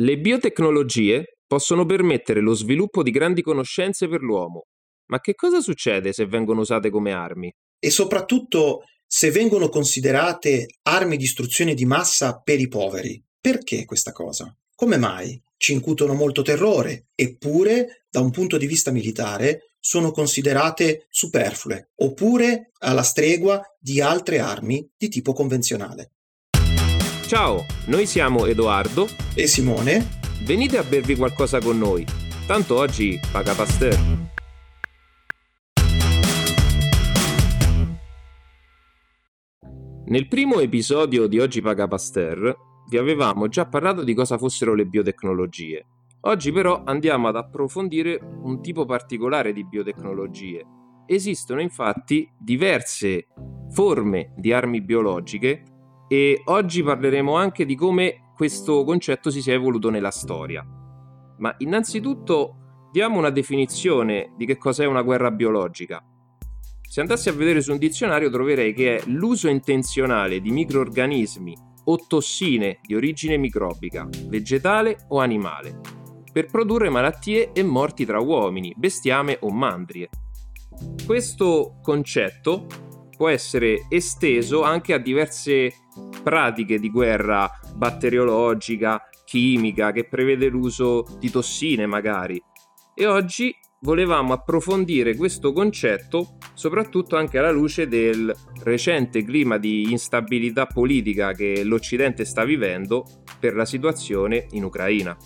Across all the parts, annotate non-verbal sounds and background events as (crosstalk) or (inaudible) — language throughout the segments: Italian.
Le biotecnologie possono permettere lo sviluppo di grandi conoscenze per l'uomo, ma che cosa succede se vengono usate come armi? E soprattutto se vengono considerate armi di istruzione di massa per i poveri. Perché questa cosa? Come mai? Ci incutono molto terrore, eppure, da un punto di vista militare, sono considerate superflue, oppure alla stregua di altre armi di tipo convenzionale. Ciao, noi siamo Edoardo e Simone. Venite a bervi qualcosa con noi. Tanto oggi paga Pasteur. Nel primo episodio di Oggi paga Pasteur vi avevamo già parlato di cosa fossero le biotecnologie. Oggi però andiamo ad approfondire un tipo particolare di biotecnologie. Esistono infatti diverse forme di armi biologiche e oggi parleremo anche di come questo concetto si sia evoluto nella storia. Ma innanzitutto diamo una definizione di che cos'è una guerra biologica. Se andassi a vedere su un dizionario troverei che è l'uso intenzionale di microorganismi o tossine di origine microbica, vegetale o animale, per produrre malattie e morti tra uomini, bestiame o mandrie. Questo concetto può essere esteso anche a diverse pratiche di guerra batteriologica, chimica, che prevede l'uso di tossine magari. E oggi volevamo approfondire questo concetto soprattutto anche alla luce del recente clima di instabilità politica che l'Occidente sta vivendo per la situazione in Ucraina.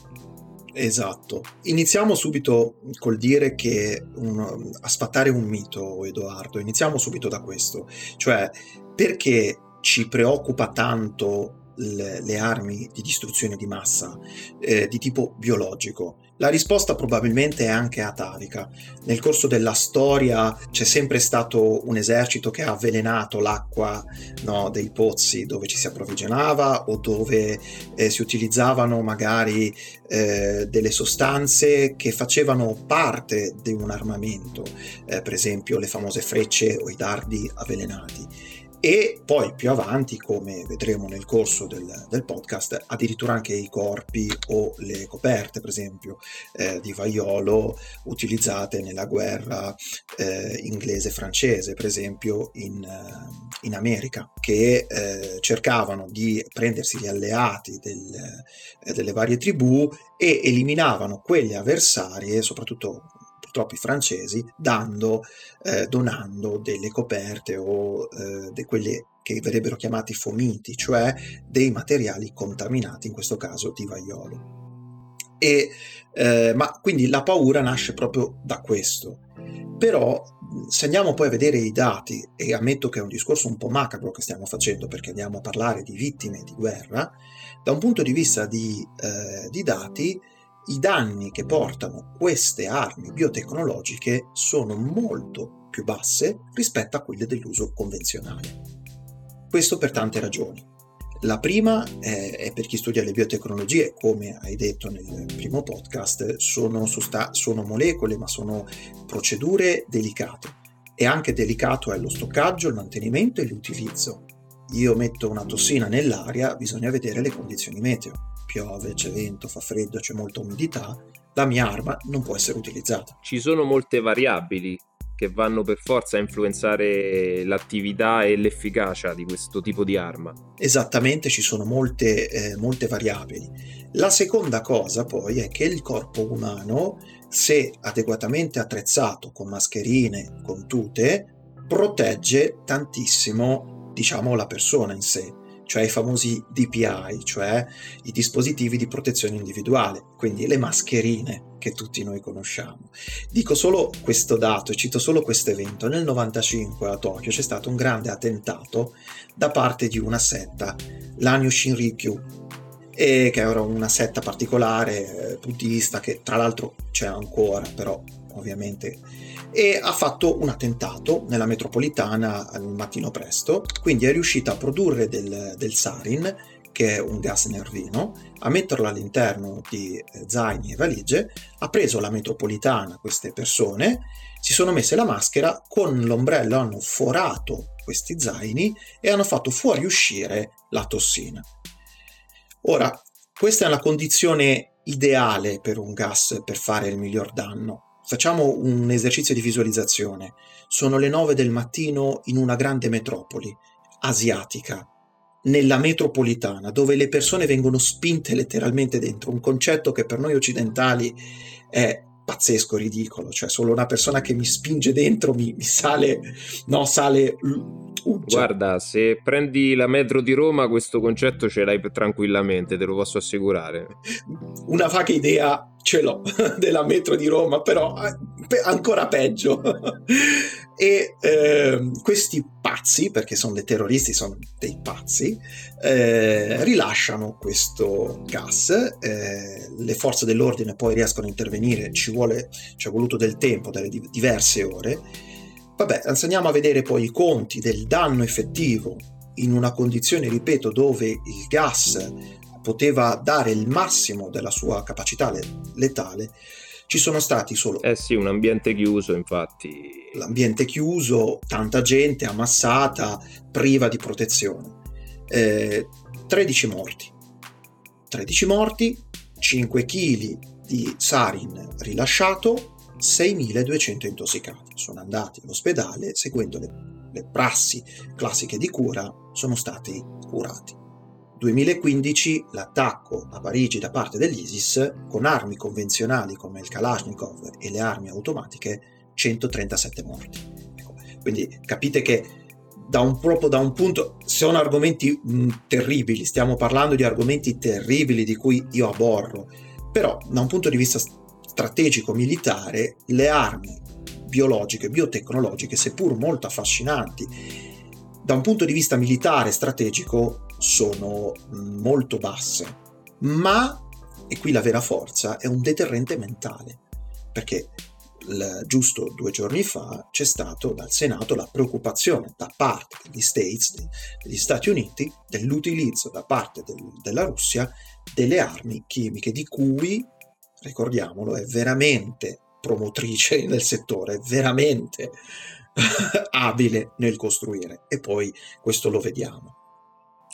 Esatto. Iniziamo subito col dire che un, a sfattare un mito, Edoardo, iniziamo subito da questo, cioè perché ci preoccupa tanto le, le armi di distruzione di massa eh, di tipo biologico? La risposta probabilmente è anche atavica. Nel corso della storia c'è sempre stato un esercito che ha avvelenato l'acqua no, dei pozzi dove ci si approvvigionava o dove eh, si utilizzavano magari eh, delle sostanze che facevano parte di un armamento, eh, per esempio le famose frecce o i dardi avvelenati e poi più avanti, come vedremo nel corso del, del podcast, addirittura anche i corpi o le coperte, per esempio, eh, di vaiolo utilizzate nella guerra eh, inglese-francese, per esempio in, eh, in America, che eh, cercavano di prendersi gli alleati del, eh, delle varie tribù e eliminavano quelle avversarie, soprattutto purtroppo i francesi, dando, eh, donando delle coperte o eh, de quelle che verrebbero chiamati fomiti, cioè dei materiali contaminati, in questo caso di vaiolo. E, eh, ma quindi la paura nasce proprio da questo. Però se andiamo poi a vedere i dati, e ammetto che è un discorso un po' macabro che stiamo facendo perché andiamo a parlare di vittime di guerra, da un punto di vista di, eh, di dati, i danni che portano queste armi biotecnologiche sono molto più basse rispetto a quelle dell'uso convenzionale. Questo per tante ragioni. La prima è, per chi studia le biotecnologie, come hai detto nel primo podcast, sono, sosta- sono molecole, ma sono procedure delicate. E anche delicato è lo stoccaggio, il mantenimento e l'utilizzo. Io metto una tossina nell'aria, bisogna vedere le condizioni meteo piove, c'è vento, fa freddo, c'è molta umidità, la mia arma non può essere utilizzata. Ci sono molte variabili che vanno per forza a influenzare l'attività e l'efficacia di questo tipo di arma. Esattamente, ci sono molte, eh, molte variabili. La seconda cosa poi è che il corpo umano, se adeguatamente attrezzato con mascherine, con tute, protegge tantissimo, diciamo, la persona in sé cioè i famosi DPI, cioè i dispositivi di protezione individuale, quindi le mascherine che tutti noi conosciamo. Dico solo questo dato, cito solo questo evento. Nel 95 a Tokyo c'è stato un grande attentato da parte di una setta, l'Anyo Shinrikyo, e che era una setta particolare eh, buddista che tra l'altro c'è ancora, però ovviamente e ha fatto un attentato nella metropolitana al mattino presto, quindi è riuscita a produrre del, del sarin, che è un gas nervino, a metterlo all'interno di eh, zaini e valigie, ha preso la metropolitana queste persone, si sono messe la maschera, con l'ombrello hanno forato questi zaini e hanno fatto fuoriuscire la tossina. Ora, questa è la condizione ideale per un gas per fare il miglior danno. Facciamo un esercizio di visualizzazione. Sono le 9 del mattino in una grande metropoli asiatica, nella metropolitana, dove le persone vengono spinte letteralmente dentro, un concetto che per noi occidentali è pazzesco, ridicolo, cioè solo una persona che mi spinge dentro mi, mi sale, no, sale Uggia. Guarda, se prendi la metro di Roma, questo concetto ce l'hai tranquillamente, te lo posso assicurare. Una vaga idea ce l'ho (laughs) della metro di Roma, però eh, ancora peggio. (laughs) e eh, questi pazzi, perché sono dei terroristi, sono dei pazzi, eh, rilasciano questo gas. Eh, le forze dell'ordine poi riescono a intervenire, ci, vuole, ci è voluto del tempo, delle diverse ore Vabbè, andiamo a vedere poi i conti del danno effettivo in una condizione, ripeto, dove il gas poteva dare il massimo della sua capacità letale, ci sono stati solo... Eh sì, un ambiente chiuso, infatti. L'ambiente chiuso, tanta gente ammassata, priva di protezione. Eh, 13 morti. 13 morti, 5 kg di sarin rilasciato, 6.200 intossicati. Sono andati all'ospedale seguendo le, le prassi classiche di cura, sono stati curati. 2015 l'attacco a Parigi da parte dell'ISIS con armi convenzionali come il Kalashnikov e le armi automatiche 137 morti. Ecco, quindi capite che da un, proprio da un punto sono argomenti mh, terribili, stiamo parlando di argomenti terribili di cui io aborro, però da un punto di vista strategico militare le armi biologiche, biotecnologiche, seppur molto affascinanti, da un punto di vista militare strategico sono molto basse, ma, e qui la vera forza, è un deterrente mentale, perché l- giusto due giorni fa c'è stato dal Senato la preoccupazione da parte degli States, de- degli Stati Uniti, dell'utilizzo da parte del- della Russia delle armi chimiche di cui ricordiamolo, è veramente promotrice (laughs) nel settore, veramente (laughs) abile nel costruire e poi questo lo vediamo.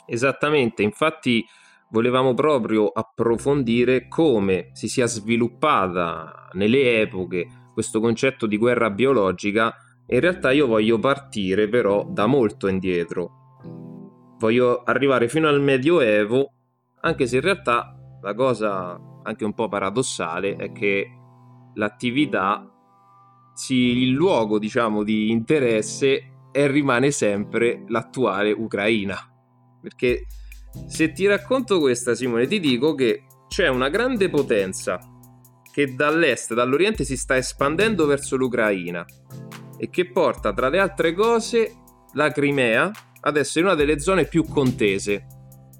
Esattamente, infatti volevamo proprio approfondire come si sia sviluppata nelle epoche questo concetto di guerra biologica in realtà io voglio partire però da molto indietro. Voglio arrivare fino al Medioevo, anche se in realtà la cosa anche un po' paradossale è che l'attività, sì, il luogo diciamo di interesse e rimane sempre l'attuale Ucraina. Perché se ti racconto questa, Simone, ti dico che c'è una grande potenza che dall'est, dall'oriente si sta espandendo verso l'Ucraina e che porta tra le altre cose la Crimea ad essere una delle zone più contese.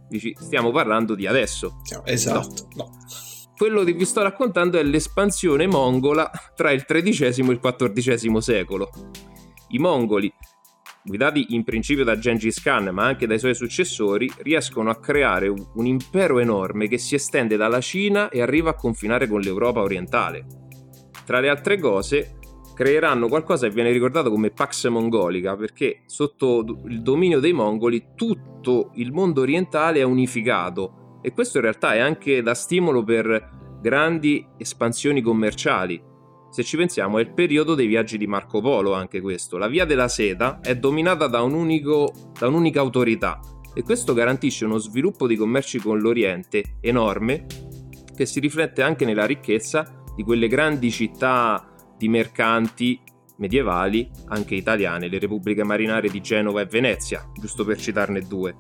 Dici, stiamo parlando di adesso. Esatto. No. no quello che vi sto raccontando è l'espansione mongola tra il XIII e il XIV secolo. I mongoli, guidati in principio da Gengis Khan ma anche dai suoi successori, riescono a creare un impero enorme che si estende dalla Cina e arriva a confinare con l'Europa orientale. Tra le altre cose, creeranno qualcosa che viene ricordato come Pax Mongolica, perché sotto il dominio dei mongoli tutto il mondo orientale è unificato e questo in realtà è anche da stimolo per grandi espansioni commerciali. Se ci pensiamo è il periodo dei viaggi di Marco Polo anche questo. La via della seta è dominata da, un unico, da un'unica autorità e questo garantisce uno sviluppo di commerci con l'Oriente enorme che si riflette anche nella ricchezza di quelle grandi città di mercanti medievali, anche italiane, le repubbliche marinare di Genova e Venezia, giusto per citarne due.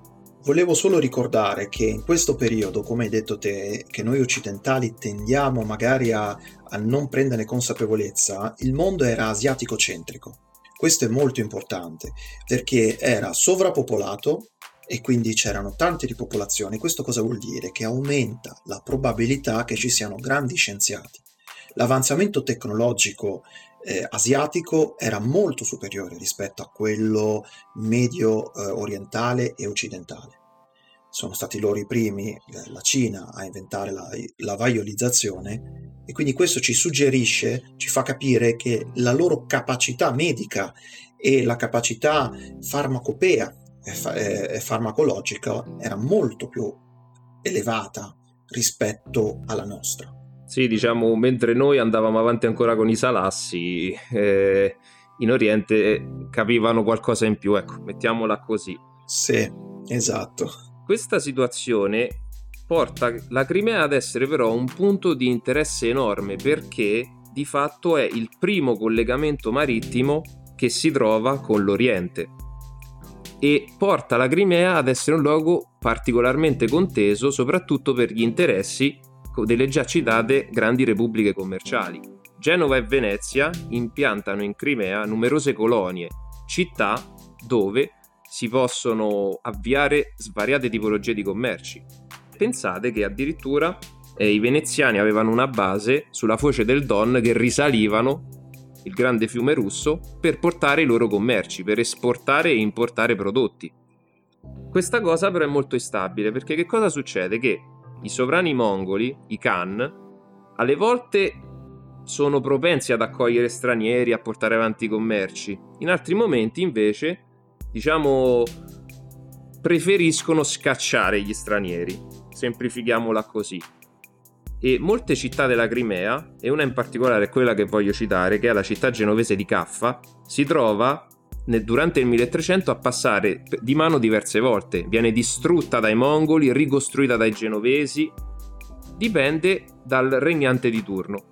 Volevo solo ricordare che in questo periodo, come hai detto te, che noi occidentali tendiamo magari a, a non prendere consapevolezza, il mondo era asiatico-centrico. Questo è molto importante perché era sovrappopolato e quindi c'erano tante ripopolazioni. Questo cosa vuol dire? Che aumenta la probabilità che ci siano grandi scienziati. L'avanzamento tecnologico eh, asiatico era molto superiore rispetto a quello medio eh, orientale e occidentale. Sono stati loro i primi, eh, la Cina, a inventare la, la vaiolizzazione e quindi questo ci suggerisce, ci fa capire che la loro capacità medica e la capacità farmacopea e, fa- e farmacologica era molto più elevata rispetto alla nostra. Sì, diciamo, mentre noi andavamo avanti ancora con i salassi, eh, in Oriente capivano qualcosa in più, ecco, mettiamola così. Sì, esatto. Questa situazione porta la Crimea ad essere però un punto di interesse enorme perché di fatto è il primo collegamento marittimo che si trova con l'Oriente e porta la Crimea ad essere un luogo particolarmente conteso soprattutto per gli interessi delle già citate grandi repubbliche commerciali. Genova e Venezia impiantano in Crimea numerose colonie, città dove si possono avviare svariate tipologie di commerci. Pensate che addirittura eh, i veneziani avevano una base sulla foce del Don che risalivano il grande fiume russo, per portare i loro commerci, per esportare e importare prodotti. Questa cosa però è molto instabile perché che cosa succede? Che i sovrani mongoli, i Khan, alle volte sono propensi ad accogliere stranieri, a portare avanti i commerci, in altri momenti invece, diciamo, preferiscono scacciare gli stranieri. Semplifichiamola così e molte città della Crimea, e una in particolare è quella che voglio citare, che è la città genovese di Caffa, si trova durante il 1300 a passare di mano diverse volte. Viene distrutta dai mongoli, ricostruita dai genovesi, dipende dal regnante di turno.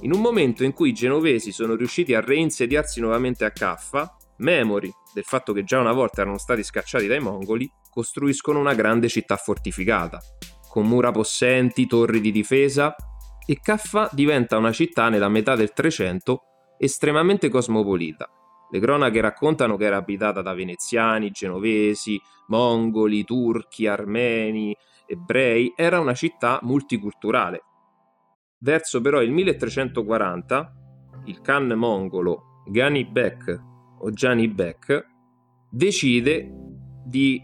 In un momento in cui i genovesi sono riusciti a reinsediarsi nuovamente a Caffa, memori del fatto che già una volta erano stati scacciati dai mongoli, costruiscono una grande città fortificata, con mura possenti, torri di difesa, e Caffa diventa una città nella metà del 300 estremamente cosmopolita. Le cronache raccontano che era abitata da veneziani, genovesi, mongoli, turchi, armeni, ebrei, era una città multiculturale. Verso però il 1340, il Khan mongolo Ghani Bek o Gianni Bek decide di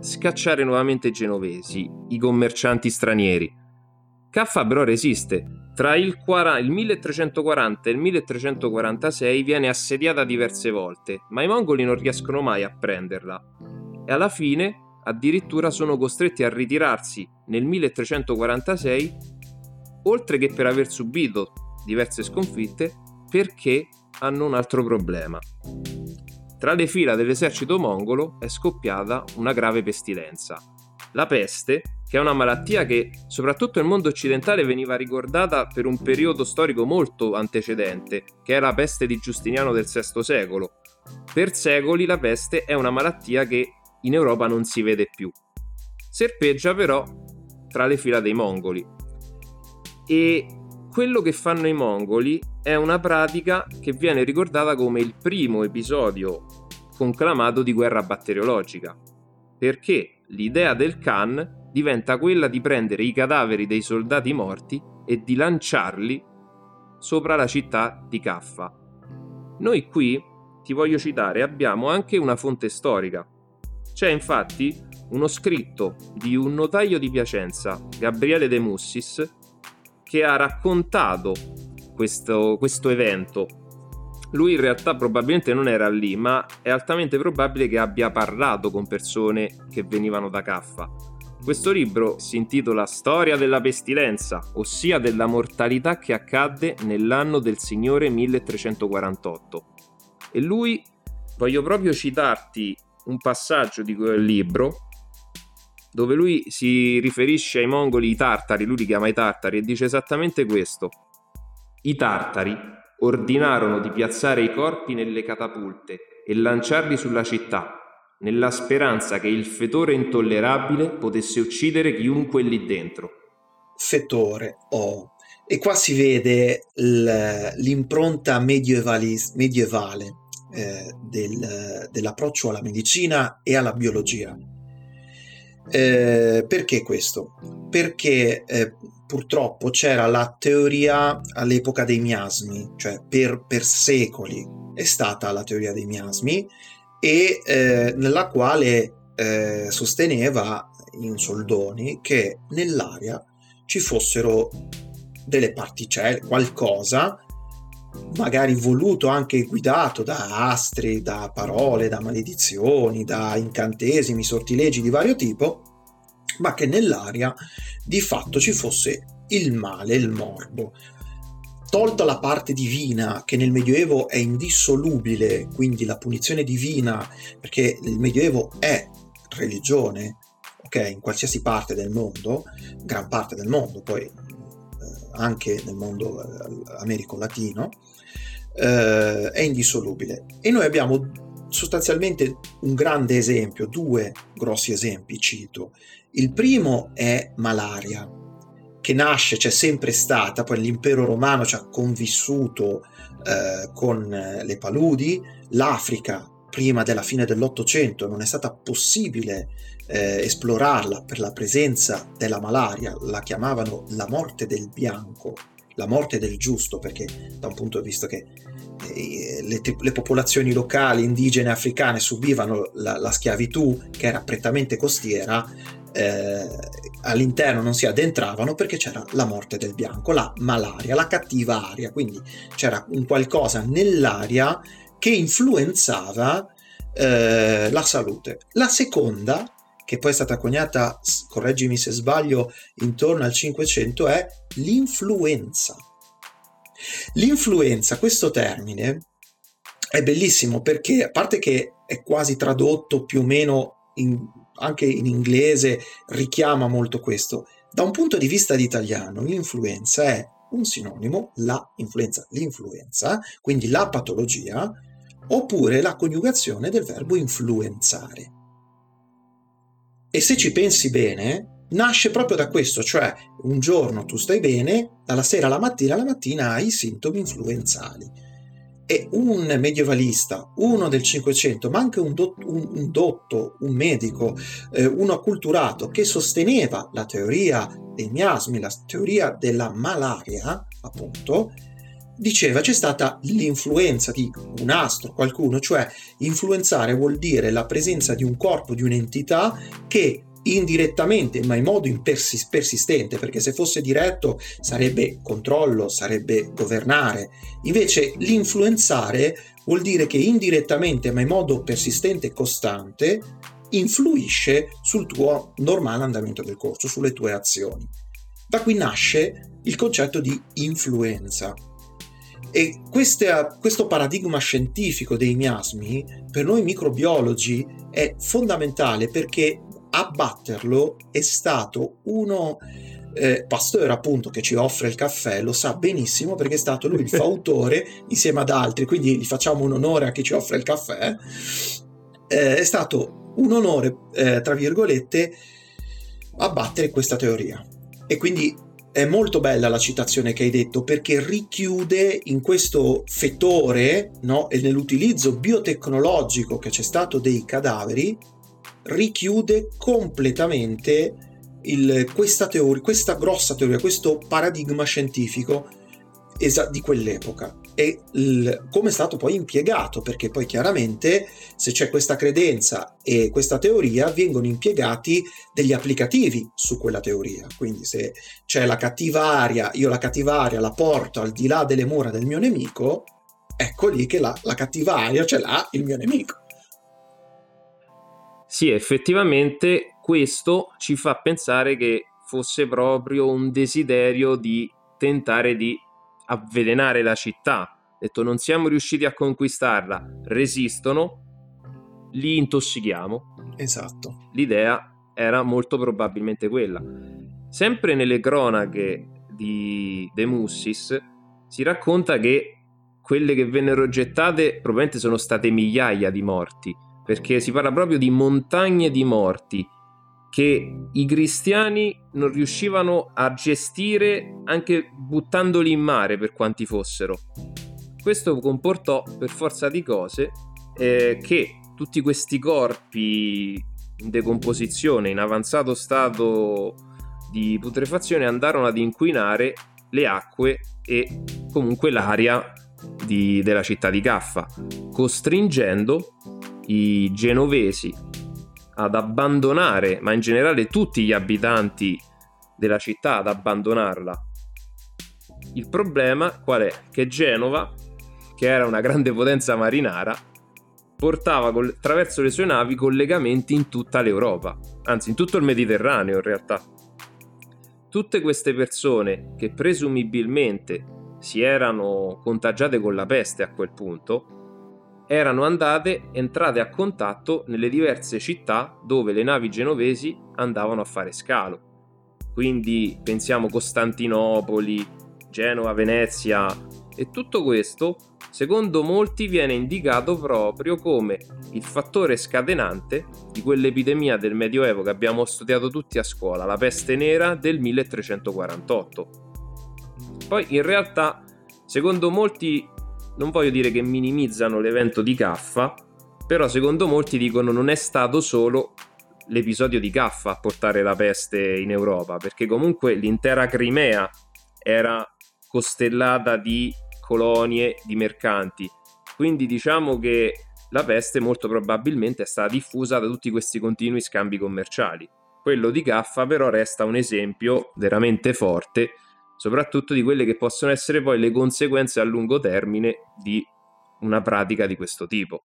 scacciare nuovamente i genovesi, i commercianti stranieri. Caffa però resiste. Tra il, 40, il 1340 e il 1346 viene assediata diverse volte, ma i mongoli non riescono mai a prenderla. E alla fine addirittura sono costretti a ritirarsi nel 1346, oltre che per aver subito diverse sconfitte, perché hanno un altro problema. Tra le fila dell'esercito mongolo è scoppiata una grave pestilenza. La peste, che è una malattia che soprattutto nel mondo occidentale veniva ricordata per un periodo storico molto antecedente, che è la peste di Giustiniano del VI secolo. Per secoli la peste è una malattia che in Europa non si vede più. Serpeggia però tra le fila dei mongoli. E quello che fanno i mongoli è una pratica che viene ricordata come il primo episodio conclamato di guerra batteriologica, perché l'idea del Khan diventa quella di prendere i cadaveri dei soldati morti e di lanciarli sopra la città di Caffa. Noi qui, ti voglio citare, abbiamo anche una fonte storica. C'è infatti uno scritto di un notaio di Piacenza, Gabriele De Mussis, che ha raccontato questo, questo evento. Lui in realtà probabilmente non era lì, ma è altamente probabile che abbia parlato con persone che venivano da Caffa. Questo libro si intitola Storia della pestilenza, ossia della mortalità che accadde nell'anno del Signore 1348. E lui, voglio proprio citarti un passaggio di quel libro, dove lui si riferisce ai mongoli i tartari, lui li chiama i tartari e dice esattamente questo. I tartari ordinarono di piazzare i corpi nelle catapulte e lanciarli sulla città, nella speranza che il fetore intollerabile potesse uccidere chiunque lì dentro. Fetore, oh. E qua si vede l'impronta medievale eh, del, dell'approccio alla medicina e alla biologia. Eh, perché questo? Perché eh, purtroppo c'era la teoria all'epoca dei miasmi, cioè per, per secoli è stata la teoria dei miasmi e eh, nella quale eh, sosteneva in soldoni che nell'aria ci fossero delle particelle, qualcosa magari voluto anche guidato da astri, da parole, da maledizioni, da incantesimi, sortilegi di vario tipo, ma che nell'aria di fatto ci fosse il male, il morbo. Tolta la parte divina che nel Medioevo è indissolubile, quindi la punizione divina, perché il Medioevo è religione, ok, in qualsiasi parte del mondo, gran parte del mondo, poi eh, anche nel mondo eh, americo-latino, eh, è indissolubile. E noi abbiamo sostanzialmente un grande esempio, due grossi esempi cito. Il primo è malaria, che nasce, c'è sempre stata, poi l'impero romano ci ha convissuto eh, con le paludi, l'Africa prima della fine dell'Ottocento non è stata possibile eh, esplorarla per la presenza della malaria, la chiamavano la morte del bianco, la morte del giusto, perché da un punto di vista che eh, le, le, popolazioni locali indigene africane subivano la, la schiavitù che era prettamente costiera, eh, all'interno non si addentravano perché c'era la morte del bianco, la malaria, la cattiva aria, quindi c'era un qualcosa nell'aria che influenzava eh, la salute. La seconda, che poi è stata coniata, correggimi se sbaglio, intorno al 500, è l'influenza. L'influenza, questo termine, è bellissimo perché, a parte che è quasi tradotto più o meno in, anche in inglese, richiama molto questo, da un punto di vista di italiano, l'influenza è un sinonimo, la influenza, l'influenza, quindi la patologia, oppure la coniugazione del verbo influenzare. E se ci pensi bene, nasce proprio da questo, cioè un giorno tu stai bene, dalla sera alla mattina, alla mattina hai sintomi influenzali. E un medievalista, uno del Cinquecento, ma anche un, dotto, un, un, dotto, un medico, eh, uno acculturato che sosteneva la teoria dei miasmi, la teoria della malaria, appunto, diceva c'è stata l'influenza di un astro, qualcuno, cioè influenzare vuol dire la presenza di un corpo, di un'entità che indirettamente ma in modo persistente perché se fosse diretto sarebbe controllo, sarebbe governare. Invece l'influenzare vuol dire che indirettamente ma in modo persistente e costante influisce sul tuo normale andamento del corso, sulle tue azioni. Da qui nasce il concetto di influenza. E queste, questo paradigma scientifico dei miasmi per noi microbiologi è fondamentale perché abbatterlo è stato uno eh, Pasteur appunto che ci offre il caffè lo sa benissimo perché è stato lui il (laughs) fautore insieme ad altri quindi gli facciamo un onore a chi ci offre il caffè. Eh, è stato un onore eh, tra virgolette abbattere questa teoria. E quindi è molto bella la citazione che hai detto perché richiude in questo fettore no, e nell'utilizzo biotecnologico che c'è stato dei cadaveri, richiude completamente il, questa, teoria, questa grossa teoria, questo paradigma scientifico di quell'epoca e il, come è stato poi impiegato, perché poi chiaramente se c'è questa credenza e questa teoria vengono impiegati degli applicativi su quella teoria. Quindi se c'è la cattiva aria, io la cattiva aria la porto al di là delle mura del mio nemico, ecco lì che la, la cattiva aria ce l'ha il mio nemico. Sì, effettivamente questo ci fa pensare che fosse proprio un desiderio di tentare di avvelenare la città. Detto, non siamo riusciti a conquistarla, resistono, li intossichiamo. Esatto. L'idea era molto probabilmente quella. Sempre nelle cronache di De Mussis si racconta che quelle che vennero gettate probabilmente sono state migliaia di morti, perché si parla proprio di montagne di morti che i cristiani non riuscivano a gestire anche buttandoli in mare per quanti fossero. Questo comportò per forza di cose eh, che tutti questi corpi in decomposizione, in avanzato stato di putrefazione, andarono ad inquinare le acque e comunque l'aria di, della città di Caffa, costringendo i genovesi ad abbandonare, ma in generale tutti gli abitanti della città ad abbandonarla. Il problema qual è? Che Genova, che era una grande potenza marinara, portava col- attraverso le sue navi collegamenti in tutta l'Europa, anzi in tutto il Mediterraneo in realtà. Tutte queste persone che presumibilmente si erano contagiate con la peste a quel punto, erano andate, entrate a contatto nelle diverse città dove le navi genovesi andavano a fare scalo. Quindi pensiamo Costantinopoli, Genova, Venezia e tutto questo, secondo molti, viene indicato proprio come il fattore scatenante di quell'epidemia del Medioevo che abbiamo studiato tutti a scuola, la peste nera del 1348. Poi in realtà, secondo molti, non voglio dire che minimizzano l'evento di Caffa, però secondo molti dicono non è stato solo l'episodio di Caffa a portare la peste in Europa, perché comunque l'intera Crimea era costellata di colonie, di mercanti. Quindi diciamo che la peste molto probabilmente è stata diffusa da tutti questi continui scambi commerciali. Quello di Caffa però resta un esempio veramente forte soprattutto di quelle che possono essere poi le conseguenze a lungo termine di una pratica di questo tipo.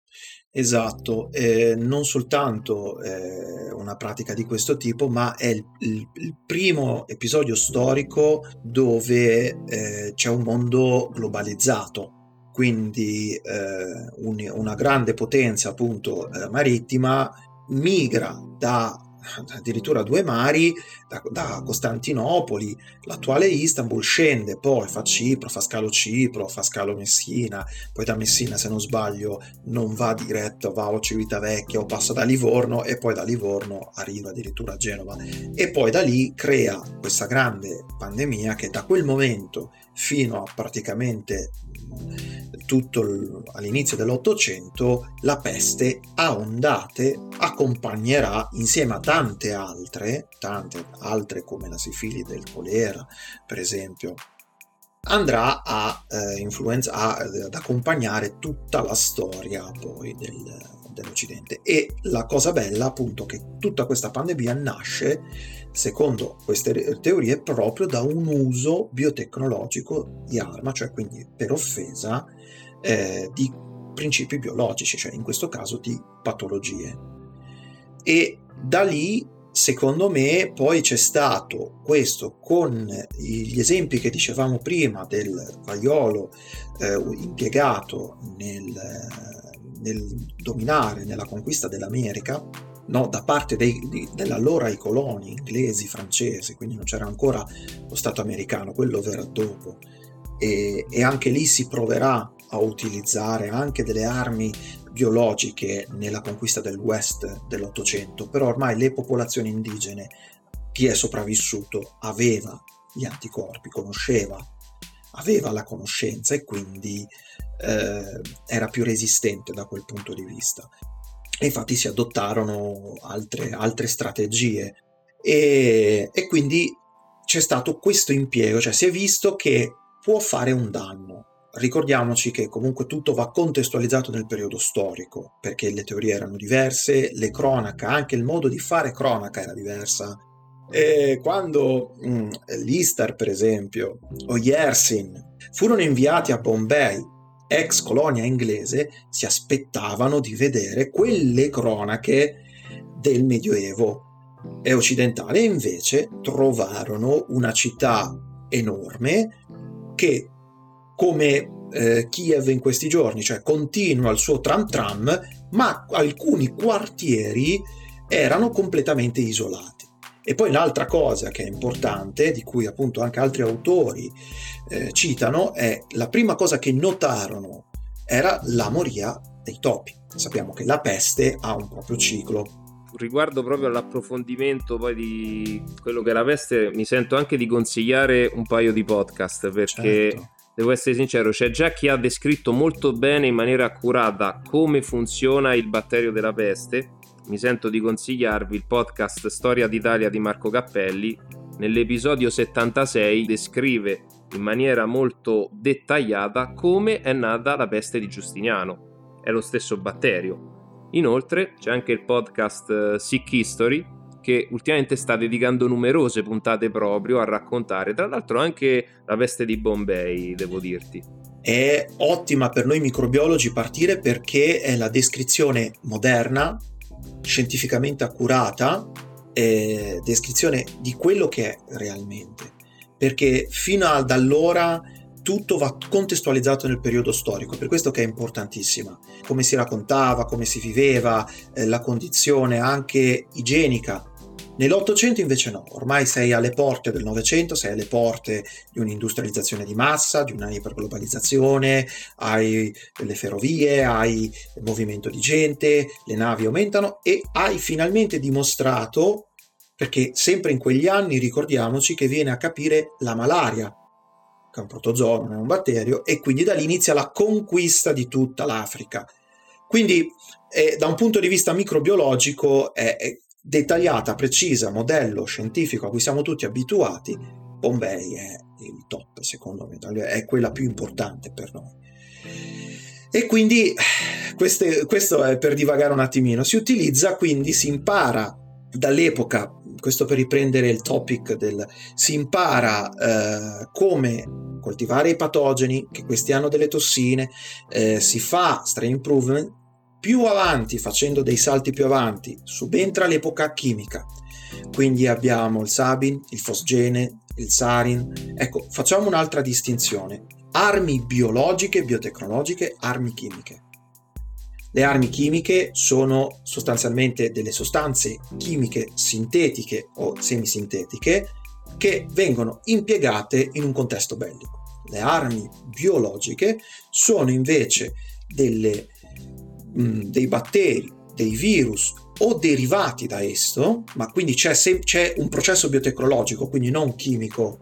Esatto, eh, non soltanto eh, una pratica di questo tipo, ma è il, il, il primo episodio storico dove eh, c'è un mondo globalizzato, quindi eh, un, una grande potenza appunto eh, marittima migra da (laughs) addirittura due mari da, da, Costantinopoli, l'attuale Istanbul, scende poi fa Cipro, fa scalo Cipro, fa scalo Messina, poi da Messina se non sbaglio non va diretto, va a Civitavecchia o passa da Livorno e poi da Livorno arriva addirittura a Genova. E poi da lì crea questa grande pandemia che da quel momento fino a praticamente tutto all'inizio dell'Ottocento la peste a ondate accompagnerà insieme a tante altre, tante altre come la sifilide, il colera per esempio, andrà a, eh, influenza, a, ad accompagnare tutta la storia poi del, dell'Occidente. E la cosa bella appunto che tutta questa pandemia nasce, secondo queste teorie, proprio da un uso biotecnologico di arma, cioè quindi per offesa eh, di principi biologici, cioè in questo caso di patologie. E da lì, secondo me, poi c'è stato questo con gli esempi che dicevamo prima del vaiolo eh, impiegato nel, nel, dominare, nella conquista dell'America, no, da parte dei, dell'allora i coloni inglesi, francesi, quindi non c'era ancora lo Stato americano, quello verrà dopo. E, e anche lì si proverà a utilizzare anche delle armi biologiche nella conquista del West dell'Ottocento, però ormai le popolazioni indigene, chi è sopravvissuto, aveva gli anticorpi, conosceva, aveva la conoscenza e quindi eh, era più resistente da quel punto di vista. E infatti si adottarono altre, altre strategie e, e quindi c'è stato questo impiego, cioè si è visto che può fare un danno ricordiamoci che comunque tutto va contestualizzato nel periodo storico, perché le teorie erano diverse, le cronache, anche il modo di fare cronaca era diversa. E quando mh, mm, l'Istar, per esempio, o Yersin furono inviati a Bombay, ex colonia inglese, si aspettavano di vedere quelle cronache del Medioevo e occidentale, invece trovarono una città enorme che come eh, Kiev in questi giorni, cioè continua il suo tram tram, ma alcuni quartieri erano completamente isolati. E poi l'altra cosa che è importante, di cui appunto anche altri autori eh, citano, è la prima cosa che notarono era la moria dei topi. Sappiamo che la peste ha un proprio ciclo. Riguardo proprio all'approfondimento poi di quello che è la peste, mi sento anche di consigliare un paio di podcast perché certo devo essere sincero, c'è già chi ha descritto molto bene in maniera accurata come funziona il batterio della peste. Mi sento di consigliarvi il podcast Storia d'Italia di Marco Cappelli. Nell'episodio 76 descrive in maniera molto dettagliata come è nata la peste di Giustiniano. È lo stesso batterio. Inoltre c'è anche il podcast eh, Sick History che ultimamente sta dedicando numerose puntate proprio a raccontare, tra l'altro anche la peste di Bombay, devo dirti. È ottima per noi microbiologi partire perché è la descrizione moderna, scientificamente accurata eh, descrizione di quello che è realmente, perché fino ad allora tutto va contestualizzato nel periodo storico, per questo che è importantissima, come si raccontava, come si viveva, eh, la condizione anche igienica. Nell'Ottocento invece no, ormai sei alle porte del Novecento, sei alle porte di un'industrializzazione di massa, di una iperglobalizzazione, hai le ferrovie, hai il movimento di gente, le navi aumentano e hai finalmente dimostrato, perché sempre in quegli anni ricordiamoci che viene a capire la malaria, che è un protozoo, non è un batterio, e quindi da lì inizia la conquista di tutta l'Africa. Quindi eh, da un punto di vista microbiologico è, è dettagliata, precisa, modello scientifico a cui siamo tutti abituati, Bombay è il top, secondo me, è quella più importante per noi. E quindi queste, questo è per divagare un attimino. Si utilizza quindi, si impara dall'epoca, questo per riprendere il topic del si impara eh, come coltivare i patogeni, che questi hanno delle tossine, eh, si fa strain improvement più avanti, facendo dei salti più avanti, subentra l'epoca chimica. Quindi abbiamo il Sabin, il Fosgene, il Sarin. Ecco, facciamo un'altra distinzione. Armi biologiche, biotecnologiche, armi chimiche. Le armi chimiche sono sostanzialmente delle sostanze chimiche sintetiche o semisintetiche che vengono impiegate in un contesto bellico. Le armi biologiche sono invece delle mh, dei batteri, dei virus o derivati da esso, ma quindi c'è, se- c'è un processo biotecnologico, quindi non chimico,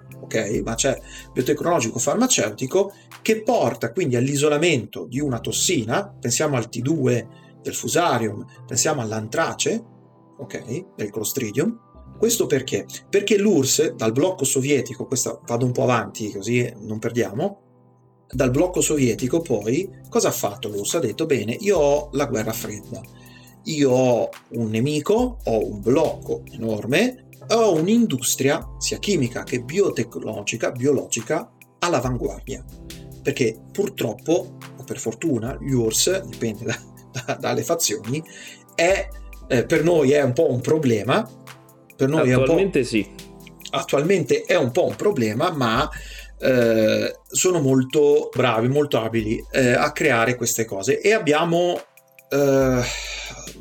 ma c'è biotecnologico farmaceutico che porta quindi all'isolamento di una tossina, pensiamo al T2 del fusarium, pensiamo all'antrace, ok, del Clostridium. Questo perché? Perché l'URSS dal blocco sovietico, questa vado un po' avanti così non perdiamo, dal blocco sovietico poi cosa ha fatto l'URSS? Ha detto bene, io ho la guerra fredda, io ho un nemico, ho un blocco enorme, ho un'industria sia chimica che biotecnologica, biologica all'avanguardia. Perché purtroppo, o per fortuna, gli URSS, dipende da, da, dalle fazioni, è, eh, per noi è un po' un problema. Per noi attualmente è un po', sì. Attualmente è un po' un problema, ma eh, sono molto bravi, molto abili eh, a creare queste cose e abbiamo eh,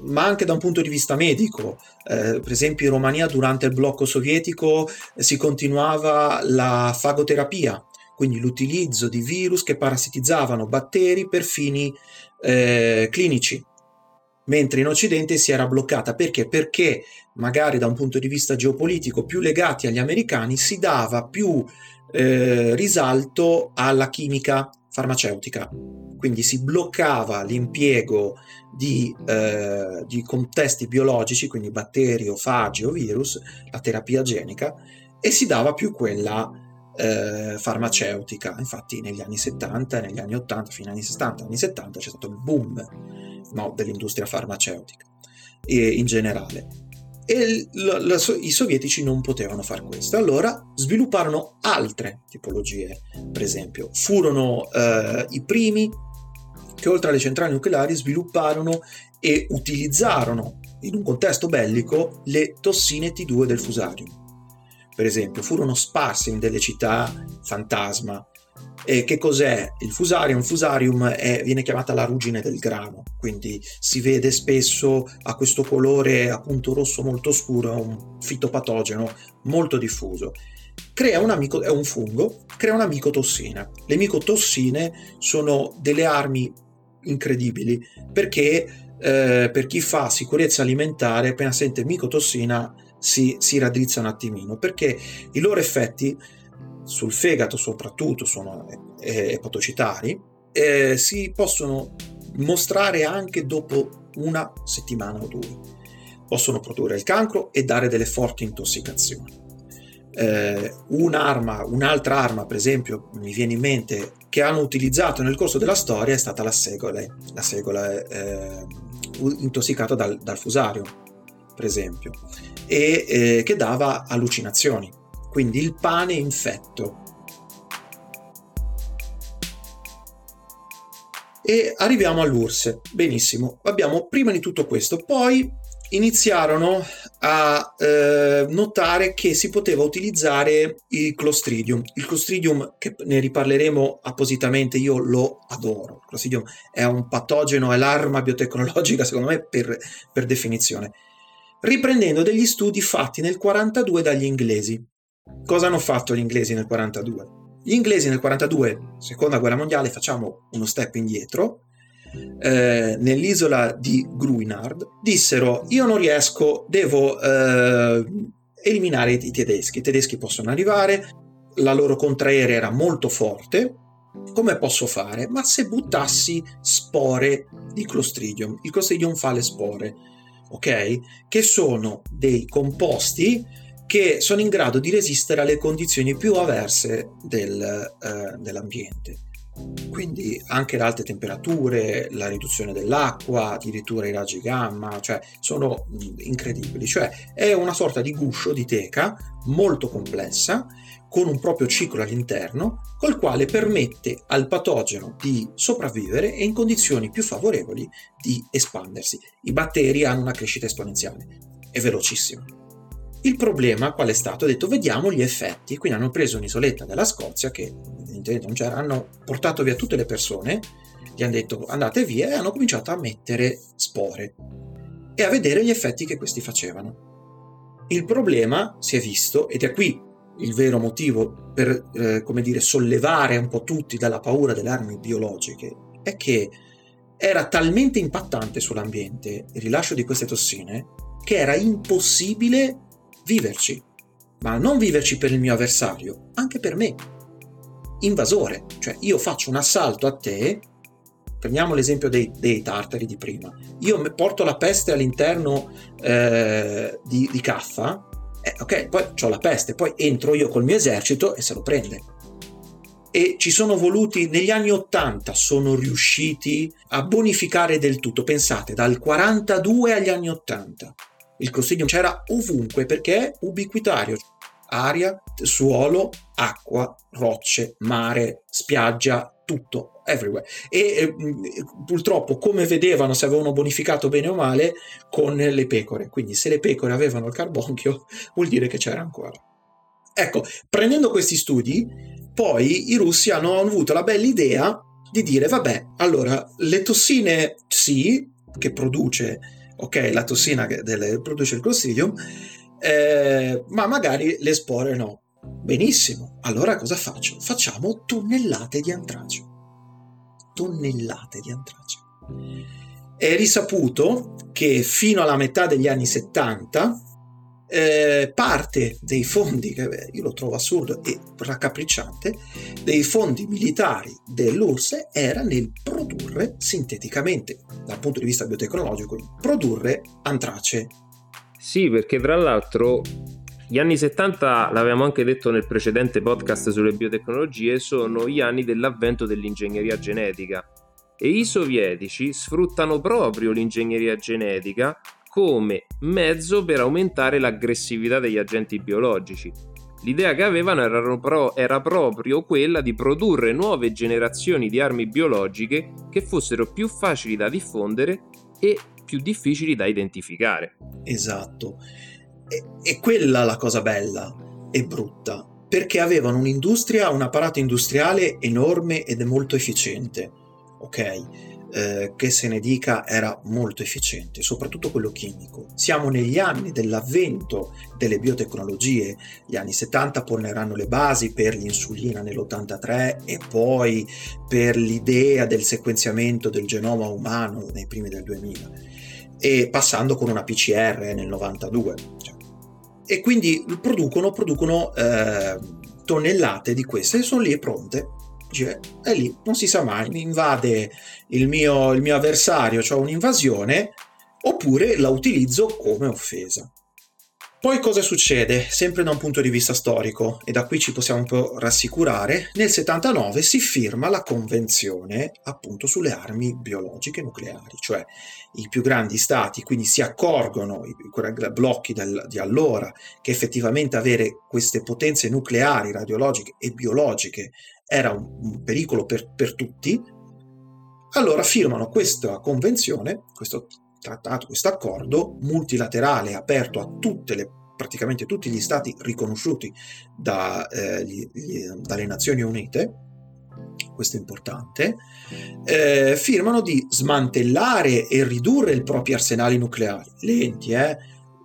ma anche da un punto di vista medico. Eh, per esempio in Romania durante il blocco sovietico si continuava la fagoterapia, quindi l'utilizzo di virus che parassitizzavano batteri per fini eh, clinici. Mentre in Occidente si era bloccata perché? Perché magari da un punto di vista geopolitico più legati agli americani si dava più eh, risalto alla chimica farmaceutica. Quindi si bloccava l'impiego di, eh, di contesti biologici, quindi batteri o fagi o virus, la terapia genica, e si dava più quella eh, farmaceutica. Infatti negli anni 70, negli anni 80, fino agli anni 60, anni 70 c'è stato il boom no, dell'industria farmaceutica in generale e l- l- i sovietici non potevano fare questo. Allora svilupparono altre tipologie, per esempio, furono eh, i primi che oltre alle centrali nucleari svilupparono e utilizzarono in un contesto bellico le tossine T2 del fusarium. Per esempio, furono sparse in delle città fantasma e che cos'è il fusarium? Fusarium è, viene chiamata la ruggine del grano, quindi si vede spesso a questo colore appunto rosso molto scuro, un fitopatogeno molto diffuso. Un amico, è un fungo, crea una micotossina. Le micotossine sono delle armi incredibili perché eh, per chi fa sicurezza alimentare appena sente micotossina si, si raddrizza un attimino perché i loro effetti sul fegato soprattutto sono eh, epatocitari, eh, si possono mostrare anche dopo una settimana o due. Possono produrre il cancro e dare delle forti intossicazioni. Eh, un'arma, un'altra arma, per esempio, mi viene in mente, che hanno utilizzato nel corso della storia è stata la segola, la segola eh, intossicata dal, dal, fusario, per esempio, e eh, che dava allucinazioni quindi il pane infetto. E arriviamo all'URSS. Benissimo, abbiamo prima di tutto questo, poi iniziarono a eh, notare che si poteva utilizzare il Clostridium. Il Clostridium, che ne riparleremo appositamente, io lo adoro. Il Clostridium è un patogeno, è l'arma biotecnologica, secondo me, per, per definizione. Riprendendo degli studi fatti nel 42 dagli inglesi. Cosa hanno fatto gli inglesi nel 42? Gli inglesi nel 42, seconda guerra mondiale, facciamo uno step indietro, eh, nell'isola di Gruinard, dissero io non riesco, devo eh, eliminare i, tedeschi, i tedeschi possono arrivare, la loro contraerea era molto forte, come posso fare? Ma se buttassi spore di Clostridium, il Clostridium fa le spore, ok? Che sono dei composti che sono in grado di resistere alle condizioni più avverse del, eh, dell'ambiente. Quindi anche le alte temperature, la riduzione dell'acqua, addirittura i raggi gamma, cioè sono incredibili. Cioè è una sorta di guscio di teca molto complessa con un proprio ciclo all'interno, col quale permette al patogeno di sopravvivere e in condizioni più favorevoli di espandersi. I batteri hanno una crescita esponenziale, è velocissima. Il problema qual è stato? Ho detto vediamo gli effetti, quindi hanno preso un'isoletta della Scozia che evidentemente non c'era, hanno portato via tutte le persone, gli hanno detto andate via e hanno cominciato a mettere spore e a vedere gli effetti che questi facevano. Il problema si è visto, ed è qui il vero motivo per, eh, come dire, sollevare un po' tutti dalla paura delle armi biologiche, è che era talmente impattante sull'ambiente il rilascio di queste tossine che era impossibile viverci, ma non viverci per il mio avversario, anche per me. Invasore, cioè io faccio un assalto a te, prendiamo l'esempio dei, dei tartari di prima, io porto la peste all'interno eh, di, di Caffa, eh, ok, poi ho la peste, poi entro io col mio esercito e se lo prende. E ci sono voluti, negli anni 80 sono riusciti a bonificare del tutto, pensate, dal 42 agli anni 80 il Clostridium c'era ovunque perché è ubiquitario. Aria, suolo, acqua, rocce, mare, spiaggia, tutto, everywhere. E eh, purtroppo, come vedevano se avevano bonificato bene o male, con le pecore. Quindi, se le pecore avevano il carbonchio, (laughs) vuol dire che c'era ancora. Ecco, prendendo questi studi, poi i russi hanno avuto la bella idea di dire: vabbè, allora le tossine sì, che produce ok, la tossina che delle, produce il Clostridium, eh, ma magari le spore no. Benissimo, allora cosa faccio? Facciamo tonnellate di antrace. Tonnellate di antrace. È risaputo che fino alla metà degli anni 70 eh, parte dei fondi, che io lo trovo assurdo e raccapricciante, dei fondi militari dell'URSS era nel produrre sinteticamente, dal punto di vista biotecnologico, produrre antrace. Sì, perché tra l'altro gli anni 70, l'avevamo anche detto nel precedente podcast sulle biotecnologie, sono gli anni dell'avvento dell'ingegneria genetica e i sovietici sfruttano proprio l'ingegneria genetica come mezzo per aumentare l'aggressività degli agenti biologici. L'idea che avevano pro- era proprio quella di produrre nuove generazioni di armi biologiche che fossero più facili da diffondere e più difficili da identificare. Esatto. E, e quella la cosa bella e brutta, perché avevano un'industria, un apparato industriale enorme ed molto efficiente. Ok? Eh, che se ne dica era molto efficiente, soprattutto quello chimico. Siamo negli anni dell'avvento delle biotecnologie, gli anni 70 poneranno le basi per l'insulina nell'83 e poi per l'idea del sequenziamento del genoma umano nei primi del 2000 e passando con una PCR nel 92. Cioè. E quindi producono, producono eh, tonnellate di queste e sono lì pronte dice, è lì, non si sa mai, mi invade il mio, il mio avversario, ho un'invasione, oppure la utilizzo come offesa. Poi cosa succede? Sempre da un punto di vista storico, e da qui ci possiamo un po' rassicurare, nel 79 si firma la convenzione appunto sulle armi biologiche nucleari, cioè i più grandi stati quindi si accorgono, i blocchi del, di allora, che effettivamente avere queste potenze nucleari, radiologiche e biologiche era un, un pericolo per, per tutti, allora firmano questa convenzione, questo trattato, questo accordo multilaterale aperto a tutte le praticamente tutti gli stati riconosciuti da, eh, gli, gli, dalle Nazioni Unite, questo è importante, eh, firmano di smantellare e ridurre i propri arsenali nucleari. Lenti, eh?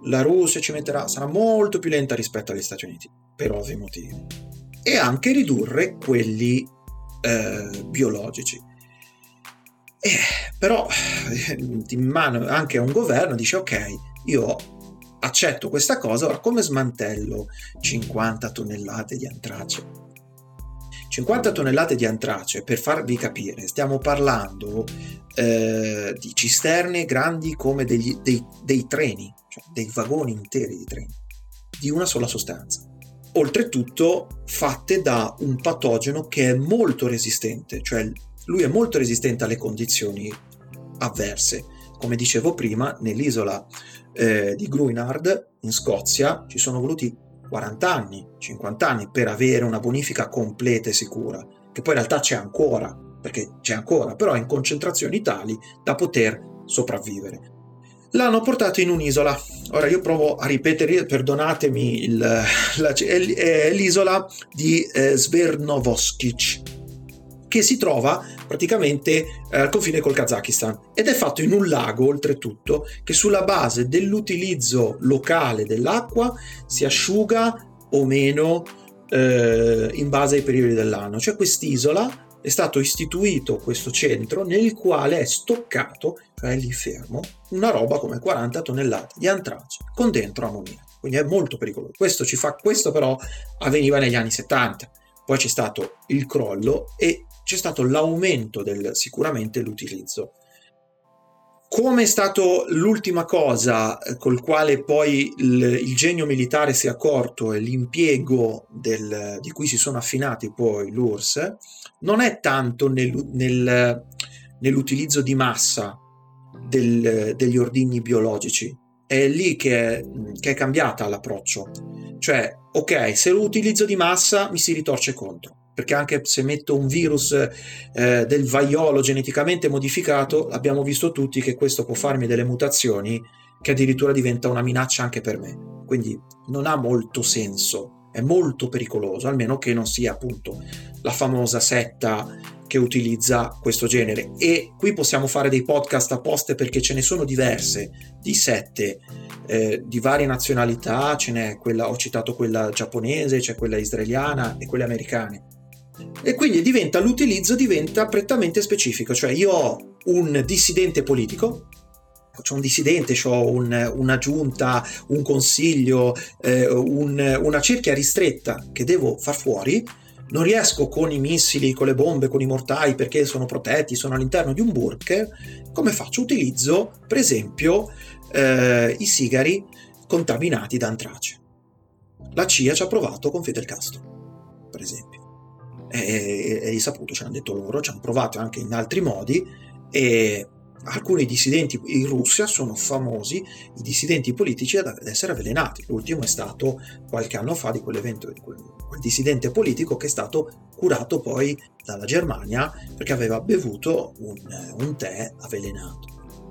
La Russia ci metterà, sarà molto più lenta rispetto agli Stati Uniti, per ovvi motivi. E anche ridurre quelli eh, biologici. Eh, però in mano anche a un governo dice ok, io accetto questa cosa, ora come smantello 50 tonnellate di antrace? 50 tonnellate di antrace, per farvi capire, stiamo parlando eh, di cisterne grandi come degli, dei, dei treni, cioè dei vagoni interi di treni, di una sola sostanza. Oltretutto fatte da un patogeno che è molto resistente, cioè lui è molto resistente alle condizioni avverse. Come dicevo prima, nell'isola eh, di Gruinard, in Scozia, ci sono voluti 40 anni, 50 anni per avere una bonifica completa e sicura, che poi in realtà c'è ancora, perché c'è ancora, però in concentrazioni tali da poter sopravvivere. L'hanno portato in un'isola. Ora io provo a ripetere, perdonatemi, il, la, è, l'isola di eh, Svernovoskic, che si trova praticamente eh, al confine col Kazakistan ed è fatto in un lago oltretutto che sulla base dell'utilizzo locale dell'acqua si asciuga o meno eh, in base ai periodi dell'anno. Cioè quest'isola è stato istituito questo centro nel quale è stoccato, cioè lì fermo, una roba come 40 tonnellate di antrace con dentro ammoniaco. Quindi è molto pericoloso. Questo, ci fa, questo però avveniva negli anni 70. Poi c'è stato il crollo e c'è stato l'aumento del sicuramente l'utilizzo. Come è stato l'ultima cosa eh, col quale poi il, il genio militare si è accorto e l'impiego del, di cui si sono affinati poi l'URSS, non è tanto nel, nel, nell'utilizzo di massa del, degli ordigni biologici, è lì che è, che è cambiata l'approccio. Cioè, ok, se lo utilizzo di massa mi si ritorce contro perché anche se metto un virus eh, del vaiolo geneticamente modificato, abbiamo visto tutti che questo può farmi delle mutazioni che addirittura diventa una minaccia anche per me. Quindi non ha molto senso, è molto pericoloso, almeno che non sia appunto la famosa setta che utilizza questo genere. E qui possiamo fare dei podcast apposta perché ce ne sono diverse di sette eh, di varie nazionalità, ce n'è quella, ho citato quella giapponese, c'è quella israeliana e quelle americane e quindi diventa, l'utilizzo diventa prettamente specifico, cioè io ho un dissidente politico, c'è un dissidente, ho un, una giunta, un consiglio, eh, un, una cerchia ristretta che devo far fuori, non riesco con i missili, con le bombe, con i mortai perché sono protetti, sono all'interno di un bunker, come faccio? Utilizzo per esempio eh, i sigari contaminati da antrace. La CIA ci ha provato con Fidel Castro, per esempio è, è risaputo, ce l'hanno detto loro, ci hanno provato anche in altri modi e alcuni dissidenti in Russia sono famosi, i dissidenti politici, ad essere avvelenati. L'ultimo è stato qualche anno fa di quell'evento, di quel, quel dissidente politico che è stato curato poi dalla Germania perché aveva bevuto un, un tè avvelenato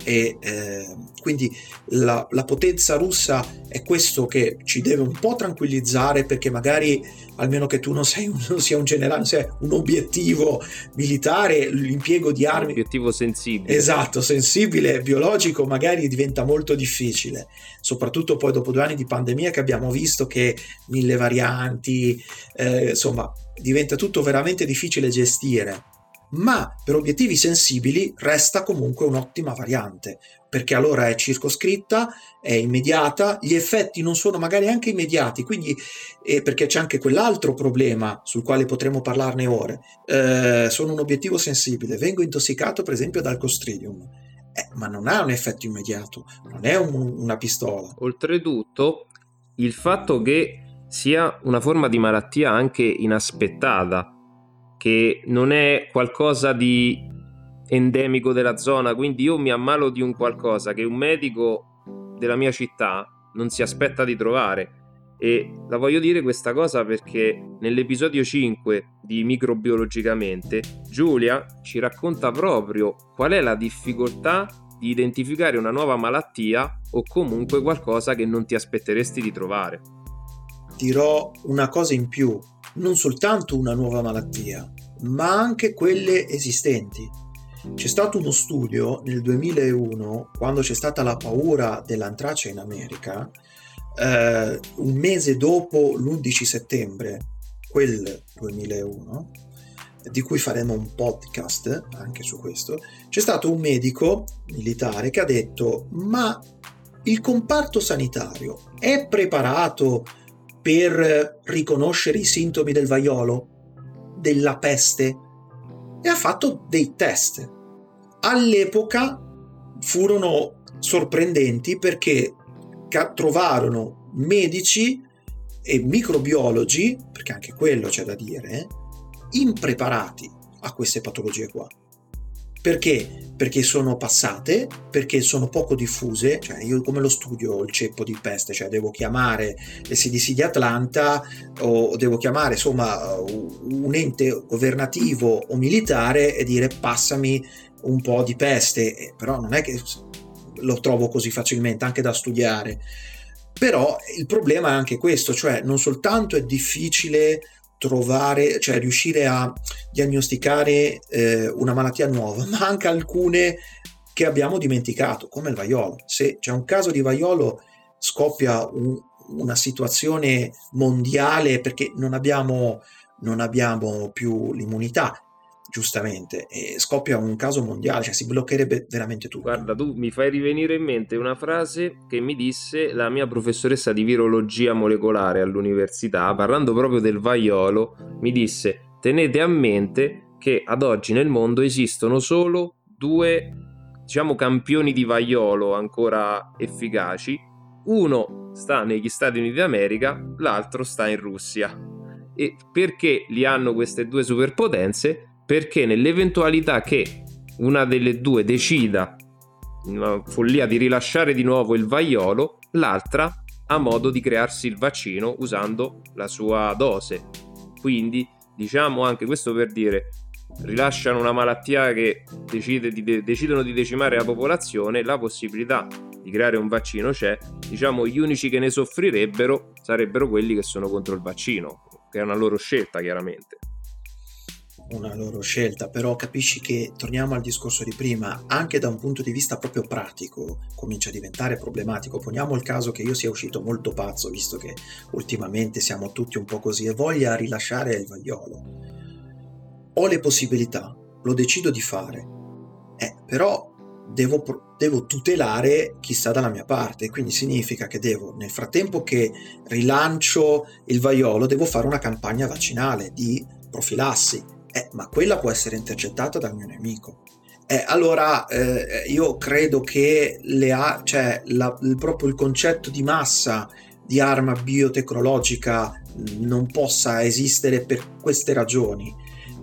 e eh, quindi la, la, potenza russa è questo che ci deve un po' tranquillizzare perché magari almeno che tu non, sei un, non sia un generale, sia un obiettivo militare, l'impiego di armi... Un obiettivo sensibile. Esatto, sensibile, biologico, magari diventa molto difficile, soprattutto poi dopo due anni di pandemia che abbiamo visto che mille varianti, eh, insomma, diventa tutto veramente difficile gestire ma per obiettivi sensibili resta comunque un'ottima variante, perché allora è circoscritta, è immediata, gli effetti non sono magari anche immediati, quindi eh, perché c'è anche quell'altro problema sul quale potremo parlarne ore. Eh, sono un obiettivo sensibile, vengo intossicato per esempio dal Costridium. Eh, ma non ha un effetto immediato, non è un, una pistola. Oltretutto, il fatto che sia una forma di malattia anche inaspettata, che non è qualcosa di endemico della zona, quindi io mi ammalo di un qualcosa che un medico della mia città non si aspetta di trovare. E la voglio dire questa cosa perché nell'episodio 5 di Microbiologicamente Giulia ci racconta proprio qual è la difficoltà di identificare una nuova malattia o comunque qualcosa che non ti aspetteresti di trovare. Dirò una cosa in più, non soltanto una nuova malattia, ma anche quelle esistenti. C'è stato uno studio nel 2001, quando c'è stata la paura dell'antrace in America, eh, un mese dopo l'11 settembre, quel 2001, di cui faremo un podcast anche su questo, c'è stato un medico militare che ha detto ma il comparto sanitario è preparato per riconoscere i sintomi del vaiolo, della peste e ha fatto dei test. All'epoca furono sorprendenti perché trovarono medici e microbiologi, perché anche quello c'è da dire, impreparati a queste patologie qua. Perché? Perché sono passate, perché sono poco diffuse, cioè io come lo studio il ceppo di peste, cioè devo chiamare le CDC di Atlanta o devo chiamare insomma un ente governativo o militare e dire passami un po' di peste, però non è che lo trovo così facilmente, anche da studiare. Però il problema è anche questo, cioè non soltanto è difficile trovare, cioè riuscire a diagnosticare eh, una malattia nuova, ma anche alcune che abbiamo dimenticato, come il vaiolo. Se c'è un caso di vaiolo scoppia un, una situazione mondiale perché non abbiamo, non abbiamo più l'immunità giustamente, e scoppia un caso mondiale, cioè si bloccherebbe veramente tutto. Guarda, tu mi fai rivenire in mente una frase che mi disse la mia professoressa di virologia molecolare all'università, parlando proprio del vaiolo, mi disse tenete a mente che ad oggi nel mondo esistono solo due, diciamo, campioni di vaiolo ancora efficaci. Uno sta negli Stati Uniti d'America, l'altro sta in Russia. E perché li hanno queste due superpotenze? Perché nell'eventualità che una delle due decida una follia di rilasciare di nuovo il vaiolo, l'altra ha modo di crearsi il vaccino usando la sua dose. Quindi, diciamo anche questo per dire, rilasciano una malattia che decide di de- decidono di decimare la popolazione, la possibilità di creare un vaccino c'è. Diciamo, gli unici che ne soffrirebbero sarebbero quelli che sono contro il vaccino, che è una loro scelta, chiaramente una loro scelta, però capisci che, torniamo al discorso di prima, anche da un punto di vista proprio pratico comincia a diventare problematico. Poniamo il caso che io sia uscito molto pazzo, visto che ultimamente siamo tutti un po' così, e voglia rilasciare il vagliolo. Ho le possibilità, lo decido di fare, eh, però devo, devo tutelare chi sta dalla mia parte, quindi significa che devo, nel frattempo che rilancio il vaiolo, devo fare una campagna vaccinale di profilassi eh, ma quella può essere intercettata dal mio nemico. Eh, allora eh, io credo che le cioè, la, il, proprio il concetto di massa di arma biotecnologica non possa esistere per queste ragioni,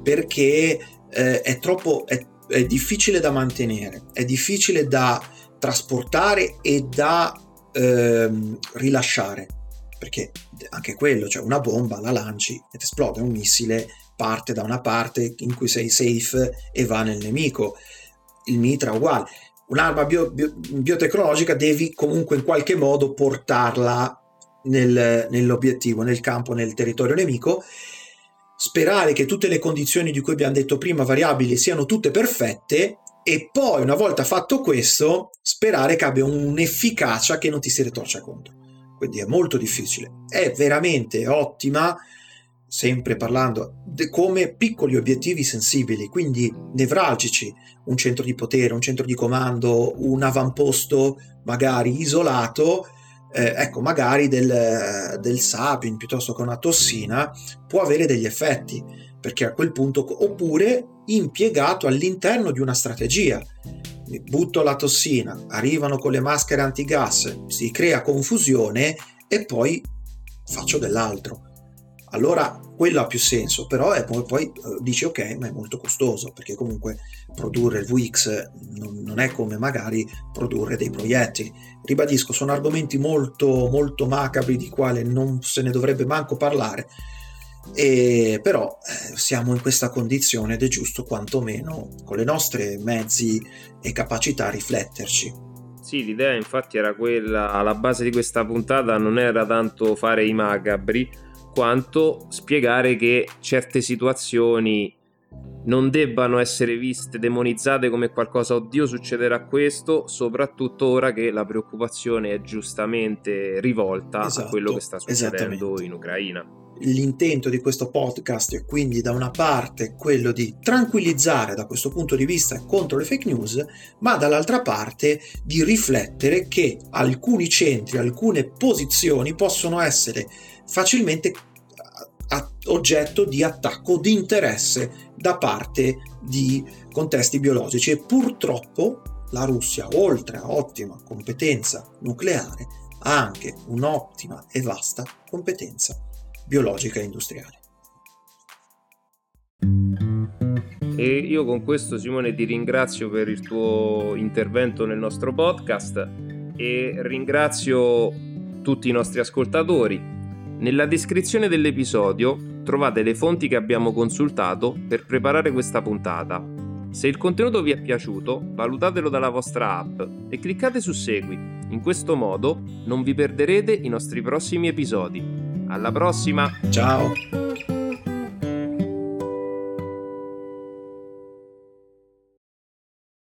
perché eh, è troppo è, è difficile da mantenere, è difficile da trasportare e da ehm, rilasciare perché anche quello, cioè una bomba la lanci ed esplode un missile parte da una parte in cui sei safe e va nel nemico. Il mitra uguale. Un'arma bio, bio, biotecnologica devi comunque in qualche modo portarla nel, nell'obiettivo, nel campo, nel territorio nemico. Sperare che tutte le condizioni di cui abbiamo detto prima, variabili, siano tutte perfette e poi, una volta fatto questo, sperare che abbia un'efficacia che non ti si ritorcia contro. Quindi è molto difficile. È veramente ottima sempre parlando, come piccoli obiettivi sensibili, quindi nevralgici, un centro di potere, un centro di comando, un avamposto magari isolato, eh, ecco, magari del, del sapin piuttosto che una tossina, può avere degli effetti, perché a quel punto, oppure impiegato all'interno di una strategia. Butto la tossina, arrivano con le maschere antigas, si crea confusione e poi faccio dell'altro allora quello ha più senso, però è poi, poi eh, dici ok, ma è molto costoso, perché comunque produrre il VX non, non, è come magari produrre dei proiettili. Ribadisco, sono argomenti molto, molto macabri di quale non se ne dovrebbe manco parlare. E però eh, siamo in questa condizione ed è giusto quantomeno con le nostre mezzi e capacità rifletterci. Sì, l'idea infatti era quella, alla base di questa puntata non era tanto fare i macabri, quanto spiegare che certe situazioni non debbano essere viste demonizzate come qualcosa, oddio succederà questo, soprattutto ora che la preoccupazione è giustamente rivolta esatto, a quello che sta succedendo in Ucraina. L'intento di questo podcast è quindi da una parte quello di tranquillizzare da questo punto di vista contro le fake news, ma dall'altra parte di riflettere che alcuni centri, alcune posizioni possono essere facilmente oggetto di attacco, di interesse da parte di contesti biologici e purtroppo la Russia, oltre a ottima competenza nucleare, ha anche un'ottima e vasta competenza biologica e industriale. E io con questo Simone ti ringrazio per il tuo intervento nel nostro podcast e ringrazio tutti i nostri ascoltatori nella descrizione dell'episodio trovate le fonti che abbiamo consultato per preparare questa puntata. Se il contenuto vi è piaciuto, valutatelo dalla vostra app e cliccate su Segui. In questo modo non vi perderete i nostri prossimi episodi. Alla prossima! Ciao!